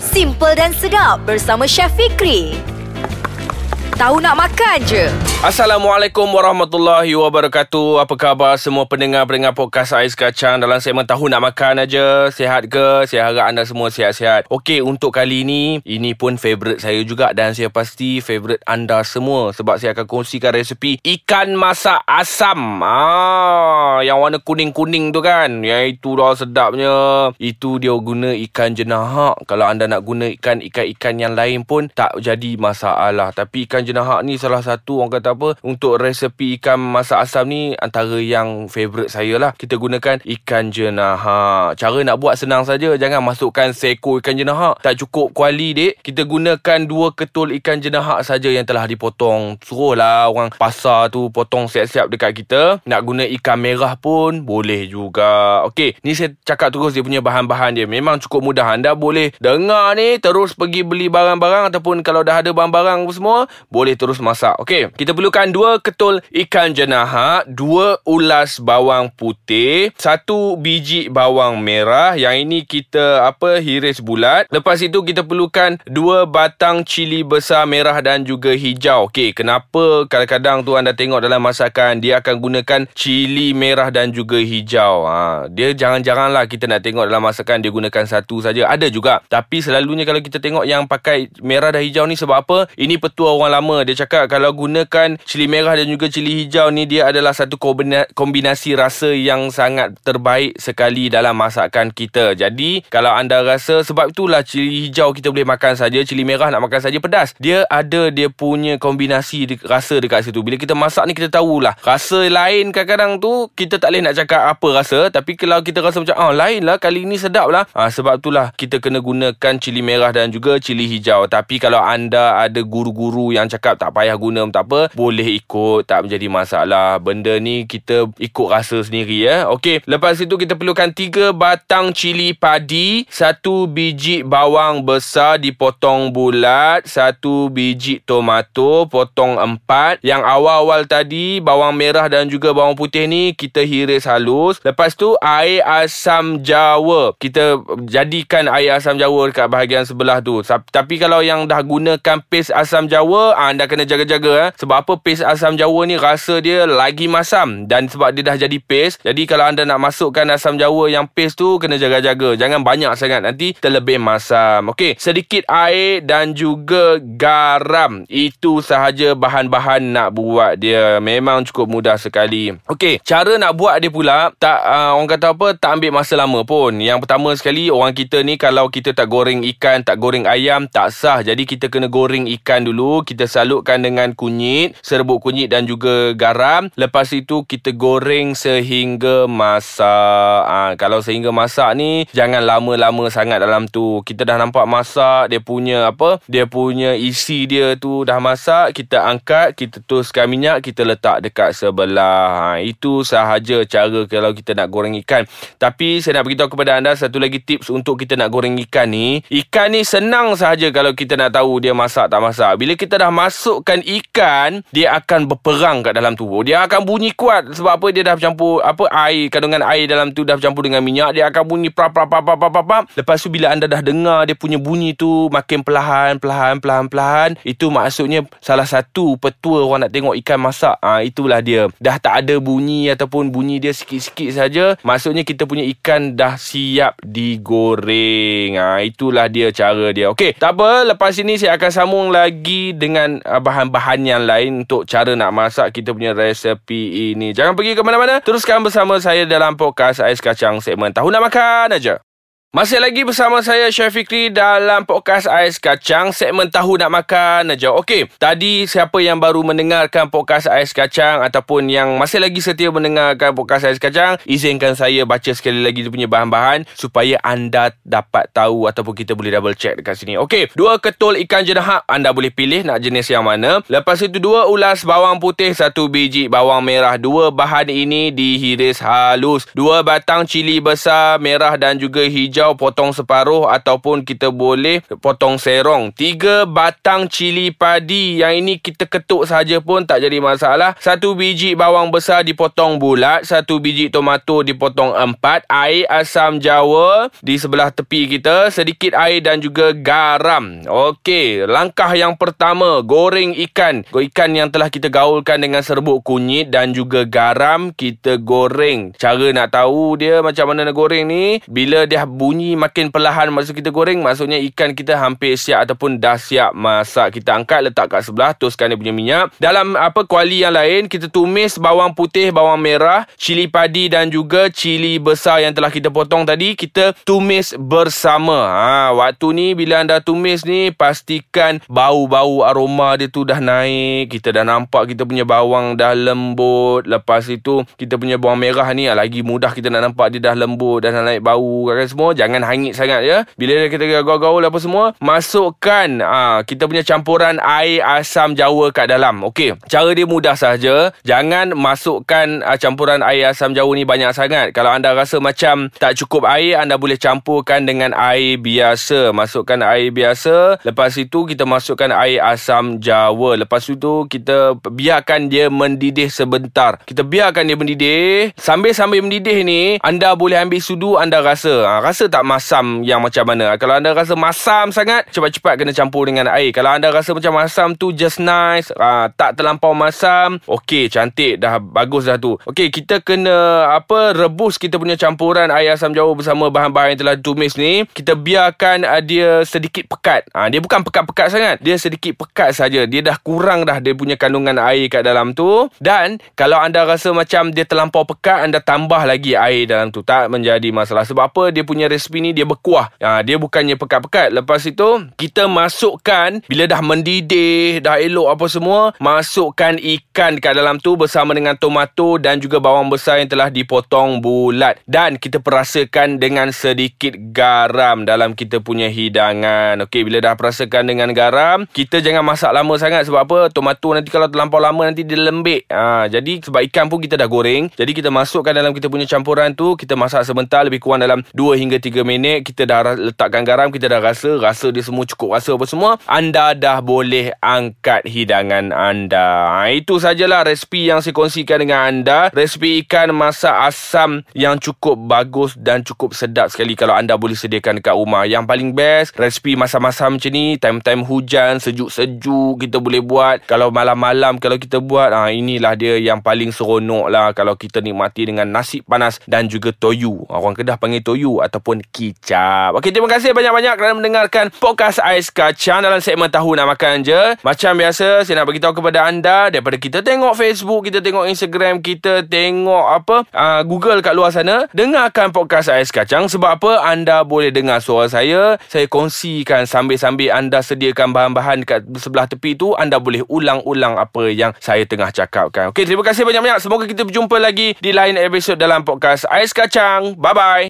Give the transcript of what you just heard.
Simple dan sedap bersama Chef Fikri. Tahu nak makan je. Assalamualaikum warahmatullahi wabarakatuh. Apa khabar semua pendengar-pendengar podcast Ais Kacang dalam segmen Tahu Nak Makan aja. Sihat ke? Saya harap anda semua sihat-sihat. Okey, untuk kali ini, ini pun favourite saya juga dan saya pasti favourite anda semua sebab saya akan kongsikan resepi ikan masak asam. Ah, yang warna kuning-kuning tu kan. Yang itu dah sedapnya. Itu dia guna ikan jenahak. Kalau anda nak guna ikan ikan-ikan yang lain pun tak jadi masalah. Tapi ikan jenahak ni salah satu orang kata apa untuk resepi ikan masak asam ni antara yang favourite saya lah. Kita gunakan ikan jenahak. Cara nak buat senang saja jangan masukkan seekor ikan jenahak. Tak cukup kuali dek. Kita gunakan dua ketul ikan jenahak saja yang telah dipotong. Suruhlah orang pasar tu potong siap-siap dekat kita. Nak guna ikan merah pun boleh juga. Okey, ni saya cakap terus dia punya bahan-bahan dia. Memang cukup mudah. Anda boleh dengar ni terus pergi beli barang-barang ataupun kalau dah ada barang-barang semua boleh terus masak. Okey, kita perlukan dua ketul ikan jenahak, dua ulas bawang putih, satu biji bawang merah. Yang ini kita apa hiris bulat. Lepas itu kita perlukan dua batang cili besar merah dan juga hijau. Okey, kenapa kadang-kadang tu anda tengok dalam masakan dia akan gunakan cili merah dan juga hijau. Ha, dia jangan-janganlah kita nak tengok dalam masakan dia gunakan satu saja. Ada juga. Tapi selalunya kalau kita tengok yang pakai merah dan hijau ni sebab apa? Ini petua orang lama lama dia cakap kalau gunakan cili merah dan juga cili hijau ni dia adalah satu kombinasi rasa yang sangat terbaik sekali dalam masakan kita. Jadi kalau anda rasa sebab itulah cili hijau kita boleh makan saja, cili merah nak makan saja pedas. Dia ada dia punya kombinasi rasa dekat situ. Bila kita masak ni kita tahulah rasa lain kadang-kadang tu kita tak boleh nak cakap apa rasa tapi kalau kita rasa macam ah lain lah kali ni sedap lah. Ha, sebab itulah kita kena gunakan cili merah dan juga cili hijau. Tapi kalau anda ada guru-guru yang cakap tak payah guna tak apa boleh ikut tak menjadi masalah. Benda ni kita ikut rasa sendiri ya. Okey lepas itu kita perlukan 3 batang cili padi satu biji bawang besar dipotong bulat satu biji tomato potong empat. Yang awal-awal tadi bawang merah dan juga bawang putih ni kita hiris halus. Lepas tu air asam jawa. Kita jadikan air asam jawa dekat bahagian sebelah tu. Tapi kalau yang dah gunakan paste asam jawa anda kena jaga-jaga eh. Sebab apa paste asam jawa ni rasa dia lagi masam dan sebab dia dah jadi paste. Jadi kalau anda nak masukkan asam jawa yang paste tu kena jaga-jaga. Jangan banyak sangat nanti terlebih masam. Okey, sedikit air dan juga garam. Itu sahaja bahan-bahan nak buat dia. Memang cukup mudah sekali. Okey, cara nak buat dia pula tak uh, orang kata apa tak ambil masa lama pun. Yang pertama sekali orang kita ni kalau kita tak goreng ikan, tak goreng ayam tak sah. Jadi kita kena goreng ikan dulu. Kita salutkan dengan kunyit, serbuk kunyit dan juga garam. Lepas itu kita goreng sehingga masak. Ha, kalau sehingga masak ni jangan lama-lama sangat dalam tu. Kita dah nampak masak dia punya apa? Dia punya isi dia tu dah masak, kita angkat, kita tuskan minyak, kita letak dekat sebelah. Ha, itu sahaja cara kalau kita nak goreng ikan. Tapi saya nak beritahu kepada anda satu lagi tips untuk kita nak goreng ikan ni. Ikan ni senang sahaja kalau kita nak tahu dia masak tak masak. Bila kita dah masukkan ikan dia akan berperang kat dalam tubuh. Dia akan bunyi kuat sebab apa? Dia dah bercampur apa air kandungan air dalam tu dah bercampur dengan minyak. Dia akan bunyi pra pra pra pra pra pra, lepas tu bila anda dah dengar dia punya bunyi tu makin perlahan perlahan perlahan perlahan itu maksudnya salah satu petua orang nak tengok ikan masak. Ha, itulah dia. Dah tak ada bunyi ataupun bunyi dia sikit-sikit saja maksudnya kita punya ikan dah siap digoreng. Ha, itulah dia cara dia. Okey tak apa. Lepas ini saya akan sambung lagi dengan uh, bahan-bahan yang lain untuk cara nak masak kita punya resepi ini. Jangan pergi ke mana-mana. Teruskan bersama saya dalam podcast Ais Kacang segmen Tahu Nak Makan aja. Masih lagi bersama saya Chef Fikri dalam podcast Ais Kacang segmen tahu nak makan aja. Okey, tadi siapa yang baru mendengarkan podcast Ais Kacang ataupun yang masih lagi setia mendengarkan podcast Ais Kacang, izinkan saya baca sekali lagi dia punya bahan-bahan supaya anda dapat tahu ataupun kita boleh double check dekat sini. Okey, dua ketul ikan jenahak anda boleh pilih nak jenis yang mana. Lepas itu dua ulas bawang putih, satu biji bawang merah. Dua bahan ini dihiris halus. Dua batang cili besar merah dan juga hijau hijau potong separuh ataupun kita boleh potong serong. Tiga batang cili padi yang ini kita ketuk saja pun tak jadi masalah. Satu biji bawang besar dipotong bulat, satu biji tomato dipotong empat, air asam jawa di sebelah tepi kita, sedikit air dan juga garam. Okey, langkah yang pertama, goreng ikan. Ikan yang telah kita gaulkan dengan serbuk kunyit dan juga garam, kita goreng. Cara nak tahu dia macam mana nak goreng ni, bila dia bunyi makin perlahan masa kita goreng, maksudnya ikan kita hampir siap ataupun dah siap masak. Kita angkat letak kat sebelah, toskan dia punya minyak. Dalam apa kuali yang lain, kita tumis bawang putih, bawang merah, cili padi dan juga cili besar yang telah kita potong tadi, kita tumis bersama. Ha, waktu ni bila anda tumis ni, pastikan bau-bau aroma dia tu dah naik. Kita dah nampak kita punya bawang dah lembut. Lepas itu, kita punya bawang merah ni lagi mudah kita nak nampak dia dah lembut, dah naik bau kan semua. Jangan hangit sangat ya. Bila kita gaul-gaul apa semua, masukkan ha, kita punya campuran air asam jawa kat dalam. Okey, cara dia mudah saja. Jangan masukkan uh, campuran air asam jawa ni banyak sangat. Kalau anda rasa macam tak cukup air, anda boleh campurkan dengan air biasa. Masukkan air biasa. Lepas itu, kita masukkan air asam jawa. Lepas itu, kita biarkan dia mendidih sebentar. Kita biarkan dia mendidih. Sambil-sambil mendidih ni, anda boleh ambil sudu anda rasa. Ha, rasa tak masam yang macam mana? Kalau anda rasa masam sangat, cepat-cepat kena campur dengan air. Kalau anda rasa macam masam tu just nice, ha, tak terlampau masam, okey, cantik, dah bagus dah tu. Okey, kita kena apa rebus kita punya campuran air asam jawa bersama bahan-bahan yang telah ditumis ni. Kita biarkan uh, dia sedikit pekat. Ha, dia bukan pekat-pekat sangat. Dia sedikit pekat saja. Dia dah kurang dah dia punya kandungan air kat dalam tu. Dan kalau anda rasa macam dia terlampau pekat, anda tambah lagi air dalam tu. Tak menjadi masalah. Sebab apa? Dia punya resipi ni dia berkuah. Ha, dia bukannya pekat-pekat. Lepas itu, kita masukkan bila dah mendidih, dah elok apa semua, masukkan ikan kat dalam tu bersama dengan tomato dan juga bawang besar yang telah dipotong bulat. Dan kita perasakan dengan sedikit garam dalam kita punya hidangan. Okey, bila dah perasakan dengan garam, kita jangan masak lama sangat sebab apa? Tomato nanti kalau terlampau lama nanti dia lembik. Ha, jadi sebab ikan pun kita dah goreng, jadi kita masukkan dalam kita punya campuran tu, kita masak sebentar lebih kurang dalam 2 hingga 3 minit. Kita dah letakkan garam, kita dah rasa, rasa dia semua cukup rasa apa semua. Anda dah boleh angkat hidangan anda. Ha, itu sajalah resipi yang saya kongsikan dengan anda. Resipi ikan masak asam yang cukup bagus dan cukup sedap sekali kalau anda boleh sediakan dekat rumah. Yang paling best, resipi masak-masak macam ni, time-time hujan, sejuk-sejuk kita boleh buat. Kalau malam-malam kalau kita buat, ha, inilah dia yang paling seronok lah kalau kita nikmati dengan nasi panas dan juga toyu. Orang Kedah panggil toyu ataupun kicap. Okey, terima kasih banyak-banyak kerana mendengarkan podcast Ais Kacang dalam segmen Tahu Nak Makan Je. Macam biasa, saya nak beritahu kepada anda daripada kita tengok Facebook, kita tengok Instagram, kita tengok apa uh, Google kat luar sana, dengarkan podcast Ais Kacang sebab apa? Anda boleh dengar suara saya. Saya kongsikan sambil-sambil anda sediakan bahan-bahan kat sebelah tepi tu, anda boleh ulang-ulang apa yang saya tengah cakapkan. Okey, terima kasih banyak-banyak. Semoga kita berjumpa lagi di lain episod dalam podcast Ais Kacang. Bye-bye.